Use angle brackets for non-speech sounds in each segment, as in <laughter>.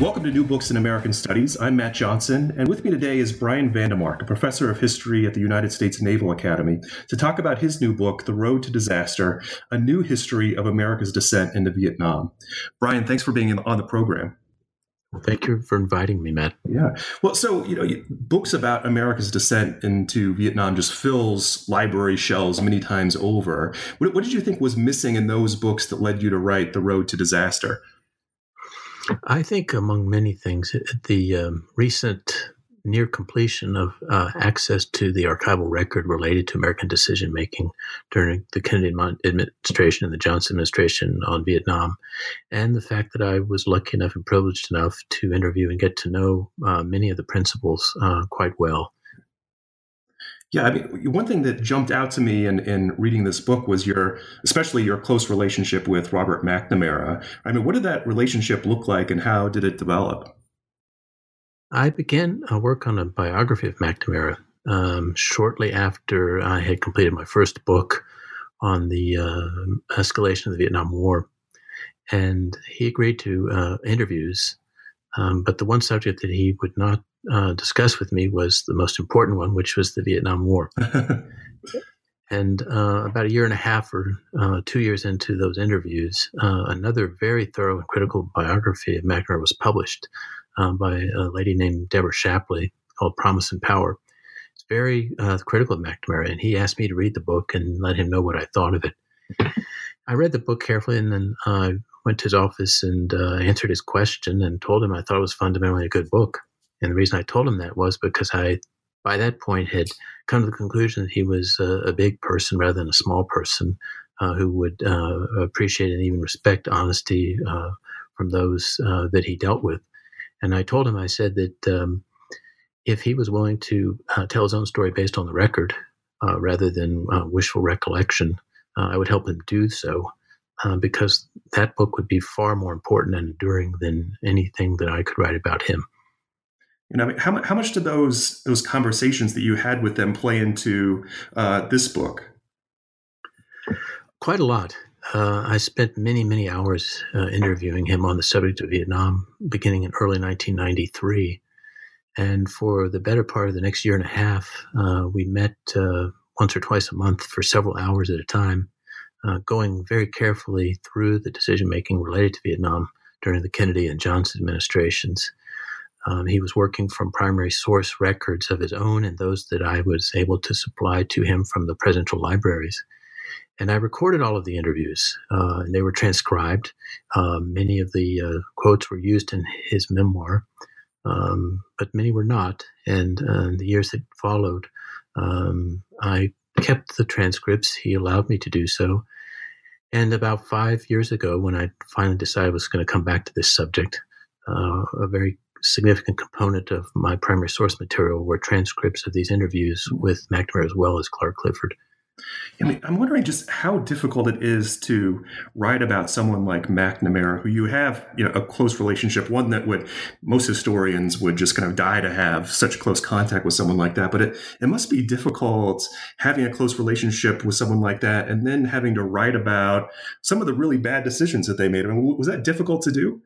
Welcome to New Books in American Studies. I'm Matt Johnson, and with me today is Brian VanDeMark, a professor of history at the United States Naval Academy, to talk about his new book, The Road to Disaster A New History of America's Descent into Vietnam. Brian, thanks for being on the program. Well, thank you for inviting me, Matt. Yeah. Well, so, you know, books about America's descent into Vietnam just fills library shelves many times over. What, what did you think was missing in those books that led you to write The Road to Disaster? I think, among many things, the um, recent near completion of uh, access to the archival record related to American decision making during the Kennedy administration and the Johnson administration on Vietnam, and the fact that I was lucky enough and privileged enough to interview and get to know uh, many of the principals uh, quite well. Yeah, I mean, one thing that jumped out to me in, in reading this book was your, especially your close relationship with Robert McNamara. I mean, what did that relationship look like, and how did it develop? I began uh, work on a biography of McNamara um, shortly after I had completed my first book on the uh, escalation of the Vietnam War, and he agreed to uh, interviews. Um, but the one subject that he would not uh, discuss with me was the most important one, which was the Vietnam War. <laughs> and uh, about a year and a half or uh, two years into those interviews, uh, another very thorough and critical biography of McNamara was published um, by a lady named Deborah Shapley called Promise and Power. It's very uh, critical of McNamara, and he asked me to read the book and let him know what I thought of it. I read the book carefully and then I went to his office and answered his question and told him I thought it was fundamentally a good book. And the reason I told him that was because I, by that point, had come to the conclusion that he was a, a big person rather than a small person uh, who would uh, appreciate and even respect honesty uh, from those uh, that he dealt with. And I told him, I said that um, if he was willing to uh, tell his own story based on the record uh, rather than wishful recollection, I would help him do so. because that book would be far more important and enduring than anything that I could write about him. You know, I mean, how, how much did those those conversations that you had with them play into uh, this book? Quite a lot. Uh, I spent many, many hours uh, interviewing him on the subject of Vietnam, beginning in early 1993. And for the better part of the next year and a half, uh, we met uh, once or twice a month for several hours at a time, uh, going very carefully through the decision making related to Vietnam during the Kennedy and Johnson administrations. Um, he was working from primary source records of his own and those that I was able to supply to him from the presidential libraries. And I recorded all of the interviews, uh, and they were transcribed. Uh, many of the uh, quotes were used in his memoir, um, but many were not. And uh, the years that followed, um, I kept the transcripts. He allowed me to do so. And about five years ago, when I finally decided I was going to come back to this subject, uh, a very significant component of my primary source material were transcripts of these interviews mm-hmm. with McNamara as well as Clark Clifford. I mean, I'm wondering just how difficult it is to write about someone like McNamara, who you have, you know, a close relationship. One that would most historians would just kind of die to have such close contact with someone like that. But it it must be difficult having a close relationship with someone like that, and then having to write about some of the really bad decisions that they made. I mean, was that difficult to do?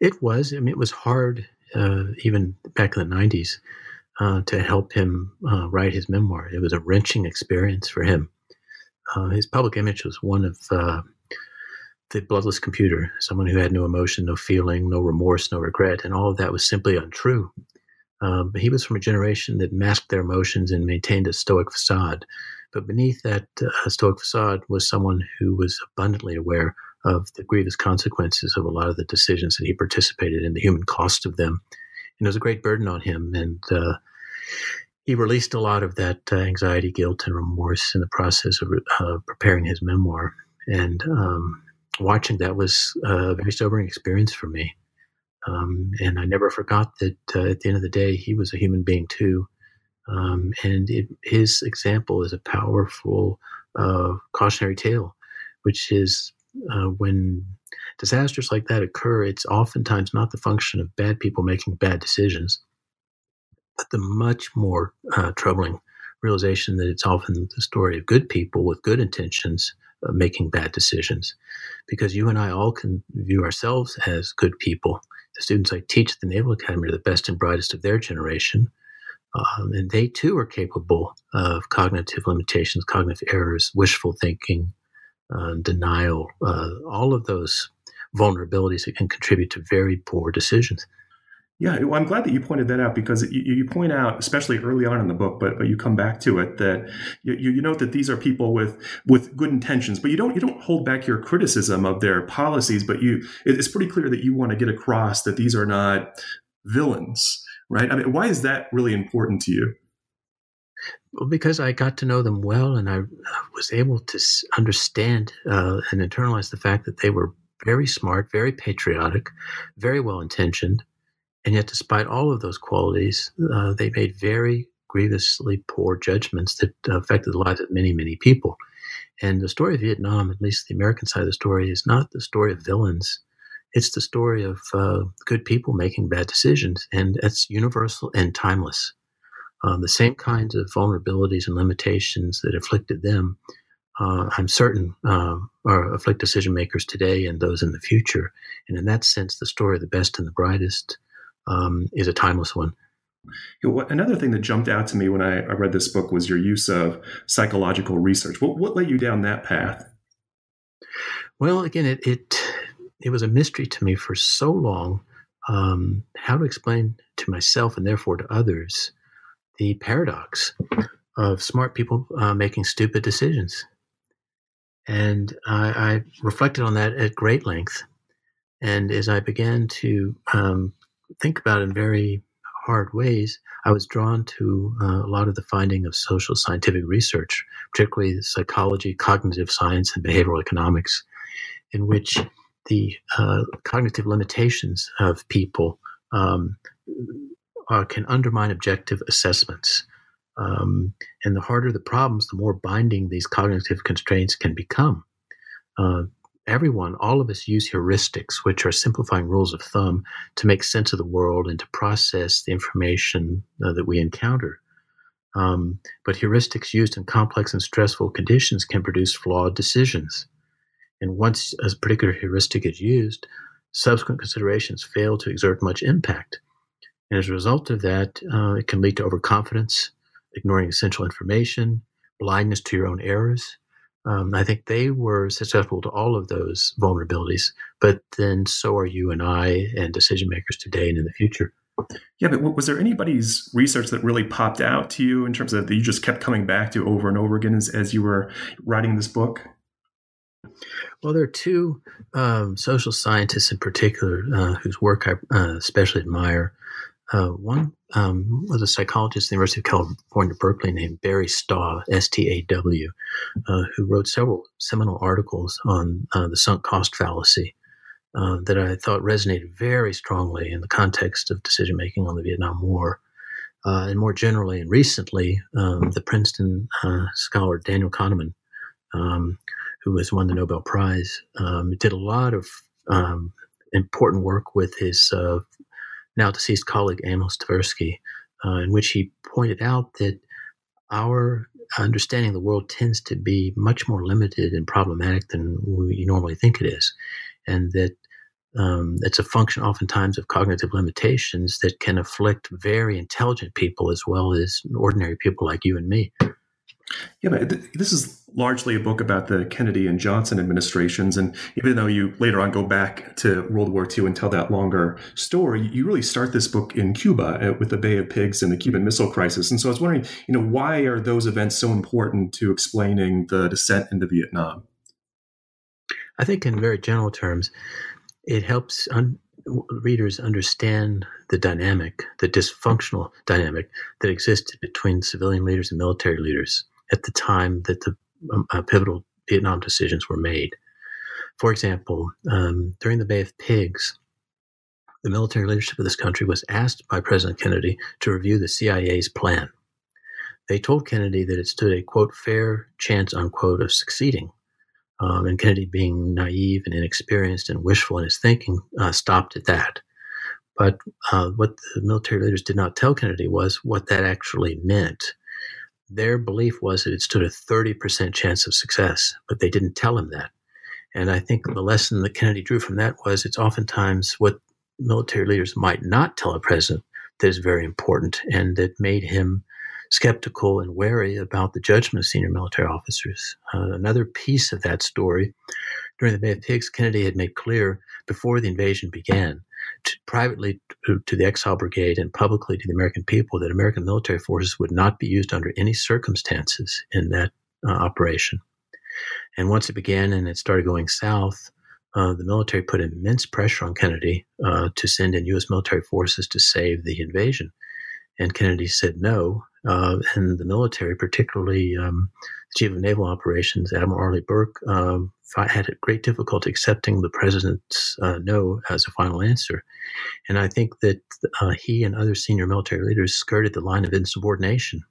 It was. I mean, it was hard uh, even back in the 90s uh, to help him uh, write his memoir. It was a wrenching experience for him. Uh, his public image was one of uh, the bloodless computer, someone who had no emotion, no feeling, no remorse, no regret, and all of that was simply untrue. Uh, but he was from a generation that masked their emotions and maintained a stoic facade. But beneath that stoic facade was someone who was abundantly aware of the grievous consequences of a lot of the decisions that he participated in, the human cost of them. And it was a great burden on him. And uh, he released a lot of that uh, anxiety, guilt, and remorse in the process of uh, preparing his memoir. And um, watching that was a very sobering experience for me. Um, and I never forgot that uh, at the end of the day, he was a human being too. Um, and it, his example is a powerful uh, cautionary tale, which is uh, when disasters like that occur, it's oftentimes not the function of bad people making bad decisions, but the much more uh, troubling realization that it's often the story of good people with good intentions uh, making bad decisions. Because you and I all can view ourselves as good people. The students I teach at the Naval Academy are the best and brightest of their generation. Um, and they too are capable of cognitive limitations, cognitive errors, wishful thinking, uh, denial, uh, all of those vulnerabilities that can contribute to very poor decisions. Yeah, well, I'm glad that you pointed that out because you, you, point out, especially early on in the book, but but you come back to it that you, you note that these are people with with good intentions, but you don't you don't hold back your criticism of their policies, but you it's pretty clear that you want to get across that these are not villains, right? I mean, why is that really important to you? Well, because I got to know them well, and I was able to understand uh, and internalize the fact that they were very smart, very patriotic, very well intentioned and yet, despite all of those qualities, uh, they made very grievously poor judgments that affected the lives of many, many people. And the story of Vietnam, at least the American side of the story, is not the story of villains. It's the story of uh, good people making bad decisions, and it's universal and timeless. Um, the same kinds of vulnerabilities and limitations that afflicted them, uh, I'm certain, uh, are afflict decision makers today and those in the future. And in that sense, the story of the best and the brightest um, is a timeless one. Another thing that jumped out to me when I, I read this book was your use of psychological research. What, what led you down that path? Well, again, it it, it was a mystery to me for so long um, how to explain to myself and therefore to others the paradox of smart people uh, making stupid decisions. And I, I, reflected on that at great length. And as I began to um, think about it in very hard ways, I was drawn to uh, a lot of the finding of social scientific research, particularly psychology, cognitive science, and behavioral economics, in which the uh, cognitive limitations of people um, uh, can undermine objective assessments. Um, and the harder the problems, the more binding these cognitive constraints can become. Uh, everyone, all of us use heuristics, which are simplifying rules of thumb to make sense of the world and to process the information uh, that we encounter. Um, but heuristics used in complex and stressful conditions can produce flawed decisions. And once a particular heuristic is used, subsequent considerations fail to exert much impact. And as a result of that, uh, it can lead to overconfidence, ignoring essential information, blindness to your own errors, um, I think they were susceptible to all of those vulnerabilities, but then so are you and I and decision makers today and in the future. Yeah, but was there anybody's research that really popped out to you in terms of that you just kept coming back to over and over again as, as you were writing this book? Well, there are two um, social scientists in particular uh, whose work I uh, especially admire. Uh, one um, was a psychologist at the University of California, Berkeley, named Barry Staw, S T A W, uh, who wrote several seminal articles on uh, the sunk cost fallacy uh, that I thought resonated very strongly in the context of decision making on the Vietnam War. Uh, and more generally and recently, um, the Princeton uh, scholar Daniel Kahneman, um, who has won the Nobel Prize, um, did a lot of um, important work with his now deceased colleague Amos Tversky, uh, in which he pointed out that our understanding of the world tends to be much more limited and problematic than we normally think it is, and that um, it's a function oftentimes of cognitive limitations that can afflict very intelligent people as well as ordinary people like you and me. Yeah, but this is largely a book about the Kennedy and Johnson administrations. And even though you later on go back to World War II and tell that longer story, you really start this book in Cuba uh, with the Bay of Pigs and the Cuban Missile Crisis. And so I was wondering, you know, why are those events so important to explaining the descent into Vietnam? I think, in very general terms, it helps un- readers understand the dynamic, the dysfunctional dynamic that existed between civilian leaders and military leaders at the time that the um, uh, pivotal Vietnam decisions were made. For example, um, during the Bay of Pigs, the military leadership of this country was asked by President Kennedy to review the CIA's plan. They told Kennedy that it stood a quote fair chance unquote of succeeding. Um, and Kennedy, being naive and inexperienced and wishful in his thinking, uh, stopped at that. But uh, what the military leaders did not tell Kennedy was what that actually meant. Their belief was that it stood a 30% chance of success, but they didn't tell him that. And I think the lesson that Kennedy drew from that was it's oftentimes what military leaders might not tell a president that is very important and that made him skeptical and wary about the judgment of senior military officers. Uh, another piece of that story during the Bay of Pigs, Kennedy had made clear before the invasion began, privately to, the Exile Brigade and publicly to the American people, that American military forces would not be used under any circumstances in that uh, operation. And once it began and it started going south, uh, the military put immense pressure on Kennedy uh, to send in U.S. military forces to save the invasion. And Kennedy said no. Uh, and the military, particularly um, chief of naval operations, Admiral Arleigh Burke, um, had great difficulty accepting the president's uh, no as a final answer. And I think that uh, he and other senior military leaders skirted the line of insubordination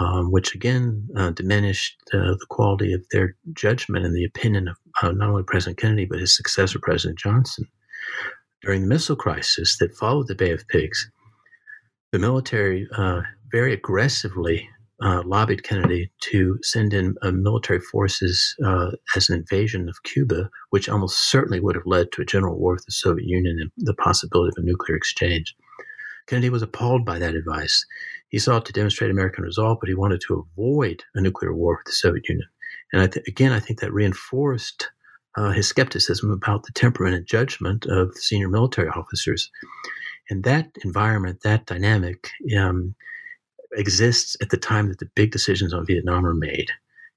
um, which again uh, diminished uh, the quality of their judgment and the opinion of uh, not only President Kennedy, but his successor, President Johnson. During the missile crisis that followed the Bay of Pigs, the military uh, very aggressively uh, lobbied Kennedy to send in uh, military forces as an invasion of Cuba, which almost certainly would have led to a general war with the Soviet Union and the possibility of a nuclear exchange. Kennedy was appalled by that advice. He sought to demonstrate American resolve, but he wanted to avoid a nuclear war with the Soviet Union. And I th- again, I think that reinforced uh, his skepticism about the temperament and judgment of senior military officers. And that environment, that dynamic, um, exists at the time that the big decisions on Vietnam are made.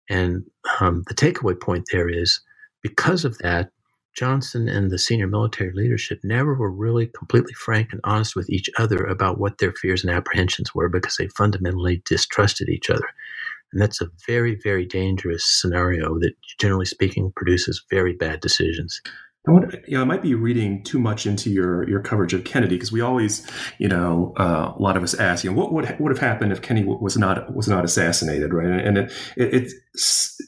And um, the takeaway point there is because of that, Johnson and the senior military leadership never were really completely frank and honest with each other about what their fears and apprehensions were because they fundamentally distrusted each other. And that's a very, very dangerous scenario that, generally speaking, produces very bad decisions. I, wonder, I might be reading too much into your your coverage of Kennedy because we always, you know, uh, a lot of us ask, you know, what would would have happened if Kennedy was not was not assassinated, right? And it, it, it's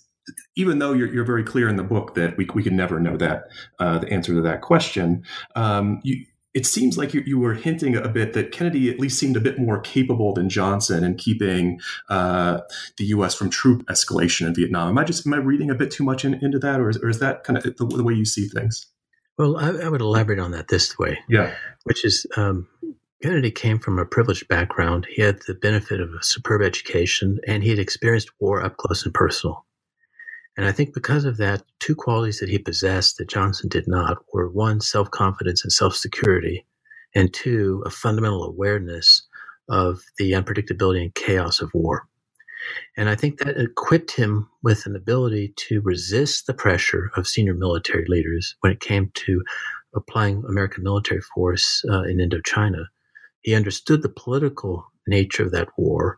even though you're, you're very clear in the book that we, we can never know that uh, the answer to that question, um, you, it seems like you, you, were hinting a bit that Kennedy at least seemed a bit more capable than Johnson in keeping uh, the U.S. from troop escalation in Vietnam. Am I just am I reading a bit too much in, into that, or is, or is that kind of the, the, way you see things? Well, I, I, would elaborate on that this way. Yeah, which is um, Kennedy came from a privileged background. He had the benefit of a superb education, and he had experienced war up close and personal. And I think because of that, two qualities that he possessed that Johnson did not were one, self confidence and self security, and two, a fundamental awareness of the unpredictability and chaos of war. And I think that equipped him with an ability to resist the pressure of senior military leaders when it came to applying American military force uh, in Indochina. He understood the political nature of that war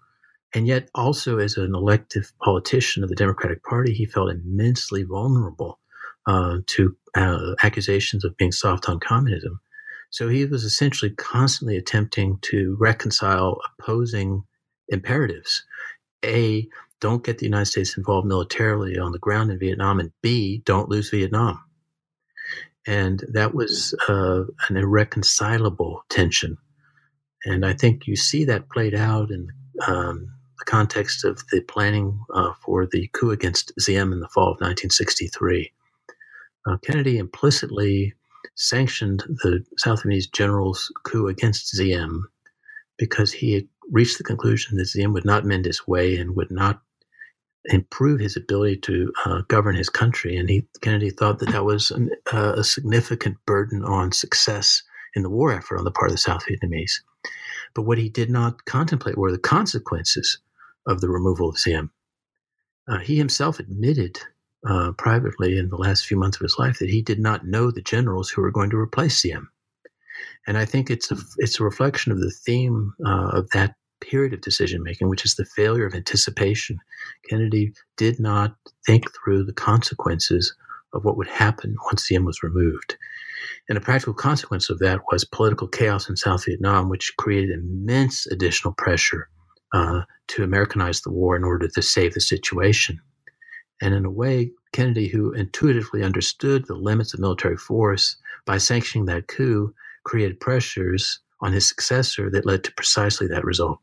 and yet, also as an elective politician of the Democratic Party, he felt immensely vulnerable uh, to uh, accusations of being soft on communism. So he was essentially constantly attempting to reconcile opposing imperatives. A, don't get the United States involved militarily on the ground in Vietnam, and B, don't lose Vietnam. And that was uh, an irreconcilable tension. And I think you see that played out in um, the context of the planning uh, for the coup against Diem in the fall of 1963. Uh, Kennedy implicitly sanctioned the South Vietnamese general's coup against Diem because he had reached the conclusion that Diem would not mend his way and would not improve his ability to uh, govern his country. And he, Kennedy thought that that was an, uh, a significant burden on success in the war effort on the part of the South Vietnamese. But what he did not contemplate were the consequences of the removal of Diem. Uh, he himself admitted uh, privately in the last few months of his life that he did not know the generals who were going to replace Diem. And I think it's a, it's a reflection of the theme uh, of that period of decision making, which is the failure of anticipation. Kennedy did not think through the consequences of what would happen once Diem was removed. And a practical consequence of that was political chaos in South Vietnam, which created immense additional pressure uh, to Americanize the war in order to save the situation. And in a way, Kennedy, who intuitively understood the limits of military force, by sanctioning that coup, created pressures on his successor that led to precisely that result.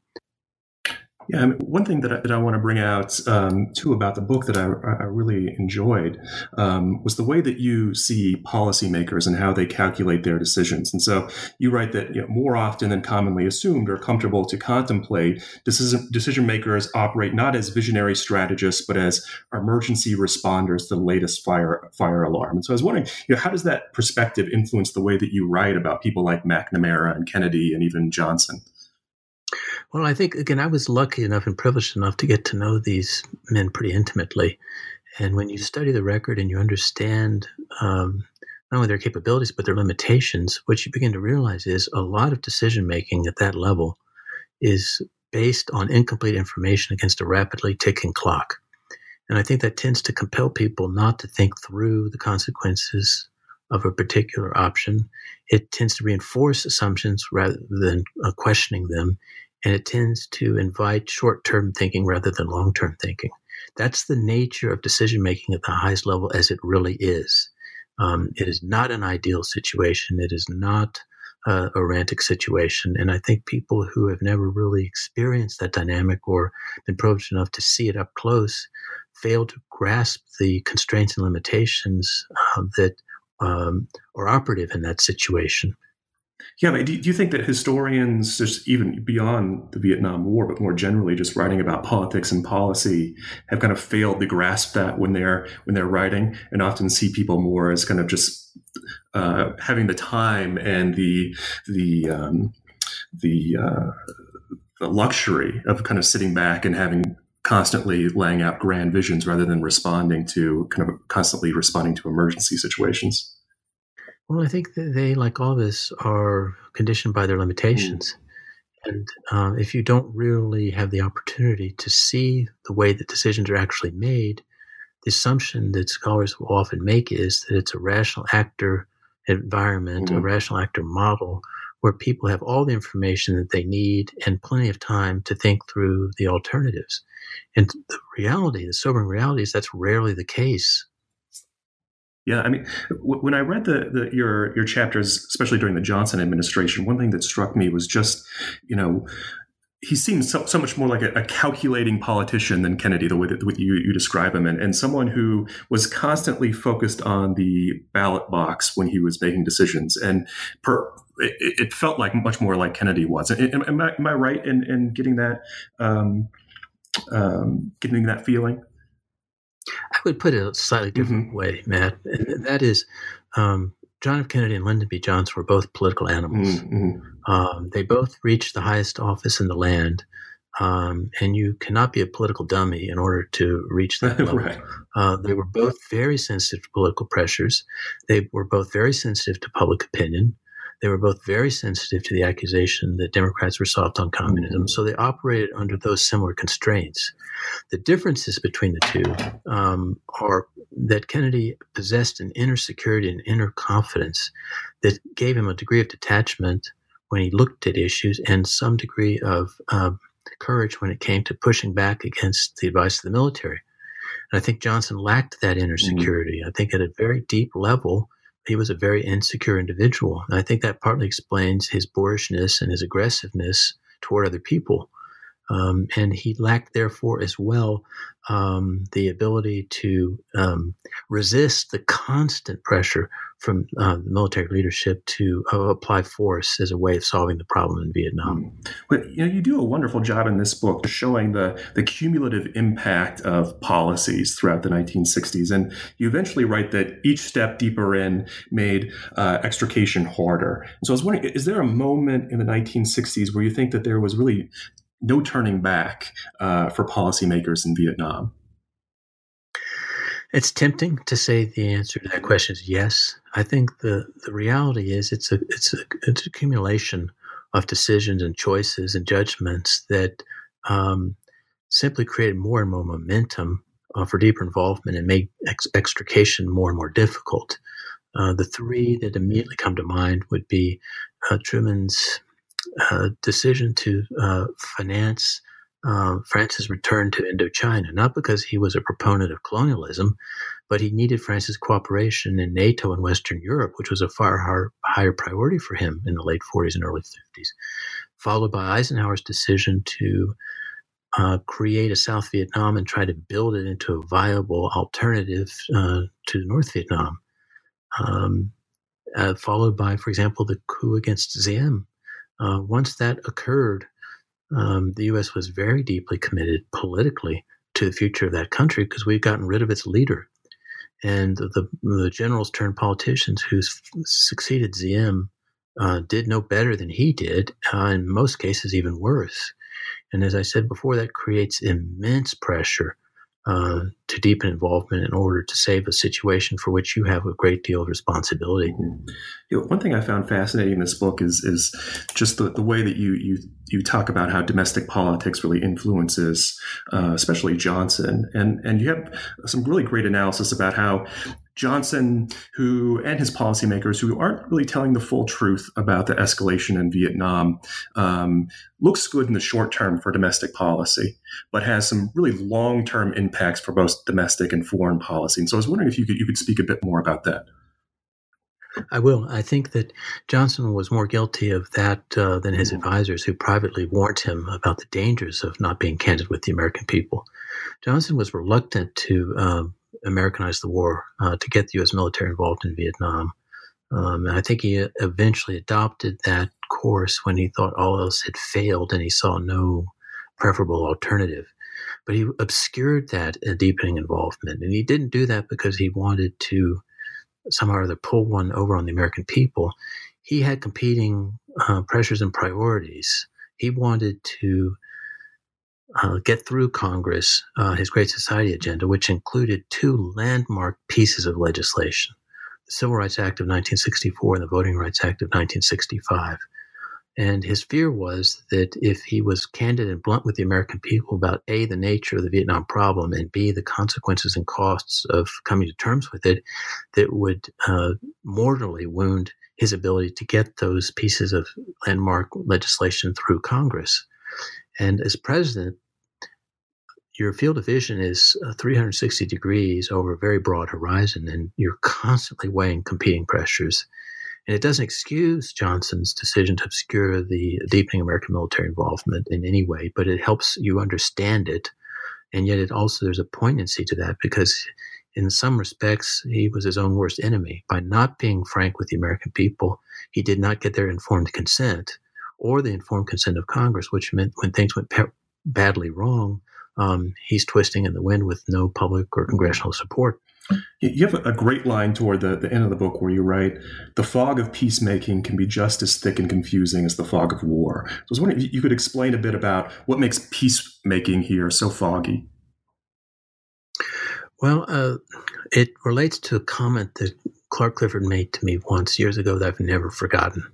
Yeah, I mean, one thing that I, that I want to bring out um, too about the book that I, I really enjoyed um, was the way that you see policymakers and how they calculate their decisions. And so you write that you know, more often than commonly assumed or comfortable to contemplate, decision, decision makers operate not as visionary strategists but as emergency responders to the latest fire fire alarm. And so I was wondering, you know, how does that perspective influence the way that you write about people like McNamara and Kennedy and even Johnson? Well, I think, again, I was lucky enough and privileged enough to get to know these men pretty intimately. And when you study the record and you understand um, not only their capabilities, but their limitations, what you begin to realize is a lot of decision making at that level is based on incomplete information against a rapidly ticking clock. And I think that tends to compel people not to think through the consequences of a particular option. It tends to reinforce assumptions rather than uh, questioning them and it tends to invite short term thinking rather than long term thinking. That's the nature of decision making at the highest level as it really is. Um, it is not an ideal situation. It is not uh, a romantic situation. And I think people who have never really experienced that dynamic or been privileged enough to see it up close fail to grasp the constraints and limitations uh, that um, are operative in that situation. Yeah, but do, you think that historians, just even beyond the Vietnam War, but more generally, just writing about politics and policy, have kind of failed to grasp that when they're when they're writing, and often see people more as kind of just uh, having the time and the the um, the, uh, the luxury of kind of sitting back and having constantly laying out grand visions rather than responding to kind of constantly responding to emergency situations. Well, I think that they, like all of us, are conditioned by their limitations. Mm. And um, if you don't really have the opportunity to see the way that decisions are actually made, the assumption that scholars will often make is that it's a rational actor environment, mm. a rational actor model, where people have all the information that they need and plenty of time to think through the alternatives. And the reality, the sobering reality, is that's rarely the case yeah, I mean, when I read the, the, your your chapters, especially during the Johnson administration, one thing that struck me was just, you know, he seems so, so much more like a, a, calculating politician than Kennedy, the way that you, you describe him, and, and someone who was constantly focused on the ballot box when he was making decisions. And per, it, it, felt like much more like Kennedy was. Am, am, I, am I, right in, in getting that um, um, getting that feeling? I would put it a slightly different mm-hmm. way, Matt. And that is, um, John F. Kennedy and Lyndon B. Johnson were both political animals. Mm-hmm. Um, they both reached the highest office in the land. Um, and you cannot be a political dummy in order to reach that <laughs> level. right. uh, they were both very sensitive to political pressures. They were both very sensitive to public opinion. They were both very sensitive to the accusation that Democrats were soft on communism, mm-hmm. so they operated under those similar constraints. The differences between the two um, are that Kennedy possessed an inner security and inner confidence that gave him a degree of detachment when he looked at issues and some degree of uh, courage when it came to pushing back against the advice of the military. And I think Johnson lacked that inner mm-hmm. security. Mm-hmm. I think at a very deep level, he was a very insecure individual. And I think that partly explains his boorishness and his aggressiveness toward other people. Um, and he lacked, therefore, as well, um, the ability to um, resist the constant pressure from uh, the military leadership to uh, apply force as a way of solving the problem in Vietnam. But you know, you do a wonderful job in this book showing the the cumulative impact of policies throughout the 1960s, and you eventually write that each step deeper in made uh, extrication harder. And so I was wondering, is there a moment in the 1960s where you think that there was really no turning back uh, for policymakers in Vietnam? It's tempting to say the answer to that question is yes. I think the, the reality is it's a it's a it's accumulation of decisions and choices and judgments that um, simply create more and more momentum uh, for deeper involvement and make ex- extrication more and more difficult. Uh, the three that immediately come to mind would be uh, Truman's uh, decision to uh, finance uh, France's return to Indochina, not because he was a proponent of colonialism, but he needed France's cooperation in NATO and Western Europe, which was a far higher priority for him in the late 40s and early 50s, followed by Eisenhower's decision to uh, create a South Vietnam and try to build it into a viable alternative uh, to North Vietnam. Um, uh, followed by, for example, the coup against Diem. Uh, once that occurred, um, the U.S. was very deeply committed politically to the future of that country because we've gotten rid of its leader. And the, the generals turned politicians who succeeded Diem uh, did no better than he did, uh, in most cases, even worse. And as I said before, that creates immense pressure uh, to deepen involvement in order to save a situation for which you have a great deal of responsibility. Mm-hmm. You know, one thing I found fascinating in this book is is just the, the way that you you you talk about how domestic politics really influences, uh, especially Johnson, and and you have some really great analysis about how Johnson, who and his policymakers who aren't really telling the full truth about the escalation in Vietnam, um, looks good in the short term for domestic policy, but has some really long term impacts for both domestic and foreign policy. And so I was wondering if you could you could speak a bit more about that. I will. I think that Johnson was more guilty of that uh, than his advisors, who privately warned him about the dangers of not being candid with the American people. Johnson was reluctant to um, Americanize the war, uh, to get the U.S. military involved in Vietnam. Um, I think he eventually adopted that course when he thought all else had failed and he saw no preferable alternative. But he obscured that deepening involvement. And he didn't do that because he wanted to somehow or other pull one over on the American people. He had competing uh, pressures and priorities. He wanted to uh, get through Congress uh, his Great Society agenda, which included two landmark pieces of legislation the Civil Rights Act of 1964 and the Voting Rights Act of 1965. And his fear was that if he was candid and blunt with the American people about A, the nature of the Vietnam problem, and B, the consequences and costs of coming to terms with it, that would uh, mortally wound his ability to get those pieces of landmark legislation through Congress. And as president, your field of vision is uh, 360 degrees over a very broad horizon, and you're constantly weighing competing pressures. And it doesn't excuse Johnson's decision to obscure the deepening American military involvement in any way, but it helps you understand it. And yet, it also there's a poignancy to that because, in some respects, he was his own worst enemy. By not being frank with the American people, he did not get their informed consent or the informed consent of Congress, which meant when things went pe- badly wrong, um, he's twisting in the wind with no public or congressional support. You have a great line toward the, the end of the book where you write, The fog of peacemaking can be just as thick and confusing as the fog of war. So I was wondering if you could explain a bit about what makes peacemaking here so foggy. Well, uh, it relates to a comment that Clark Clifford made to me once years ago that I've never forgotten.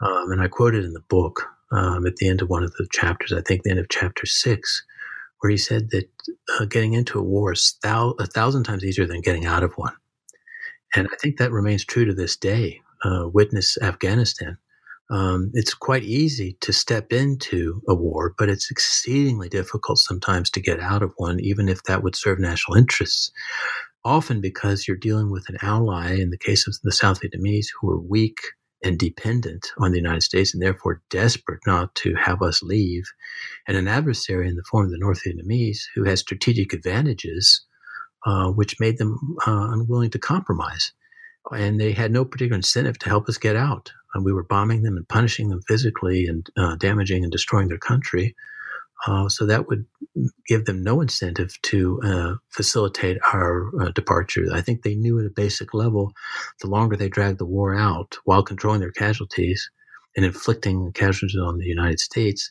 Um, and I quoted in the book um, at the end of one of the chapters, I think the end of chapter six, where he said that uh, getting into a war is thou- a thousand times easier than getting out of one. And I think that remains true to this day. Uh, witness Afghanistan. Um, it's quite easy to step into a war, but it's exceedingly difficult sometimes to get out of one, even if that would serve national interests. Often because you're dealing with an ally, in the case of the South Vietnamese, who are weak and dependent on the United States and therefore desperate not to have us leave, and an adversary in the form of the North Vietnamese who has strategic advantages uh, which made them uh, unwilling to compromise. And they had no particular incentive to help us get out. And we were bombing them and punishing them physically and uh, damaging and destroying their country. Uh, so that would give them no incentive to uh, facilitate our uh, departure. I think they knew at a basic level the longer they dragged the war out while controlling their casualties and inflicting casualties on the United States,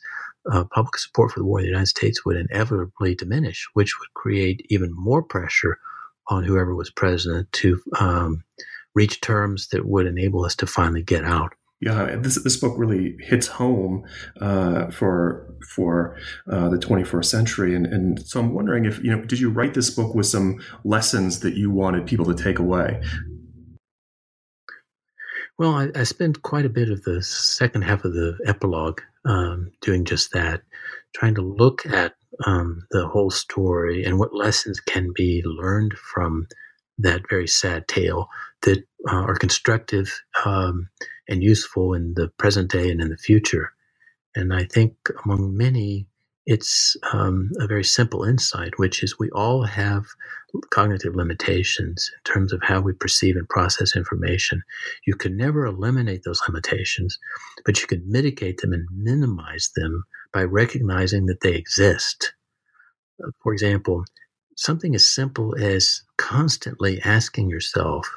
uh, public support for the war in the United States would inevitably diminish, which would create even more pressure on whoever was president to um, reach terms that would enable us to finally get out. Yeah, this this book really hits home uh, for for uh, the 21st century, and and so I'm wondering if you know, did you write this book with some lessons that you wanted people to take away? Well, I, I spent quite a bit of the second half of the epilogue um, doing just that, trying to look at um, the whole story and what lessons can be learned from that very sad tale that uh, are constructive um, and useful in the present day and in the future. And I think among many, it's um, a very simple insight, which is we all have cognitive limitations in terms of how we perceive and process information. You can never eliminate those limitations, but you can mitigate them and minimize them by recognizing that they exist. For example, something as simple as constantly asking yourself,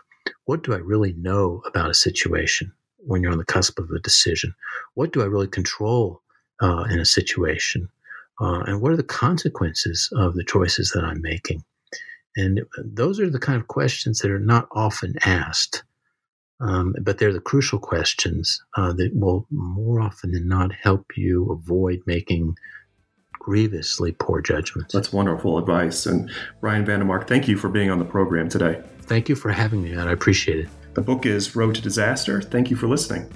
what do I really know about a situation when you're on the cusp of a decision? What do I really control uh, in a situation? Uh, and what are the consequences of the choices that I'm making? And those are the kind of questions that are not often asked, um, but they're the crucial questions uh, that will more often than not help you avoid making grievously poor judgments. That's wonderful advice. And Brian VanDeMark, thank you for being on the program today. Thank you for having me, and I appreciate it. The book is Road to Disaster. Thank you for listening.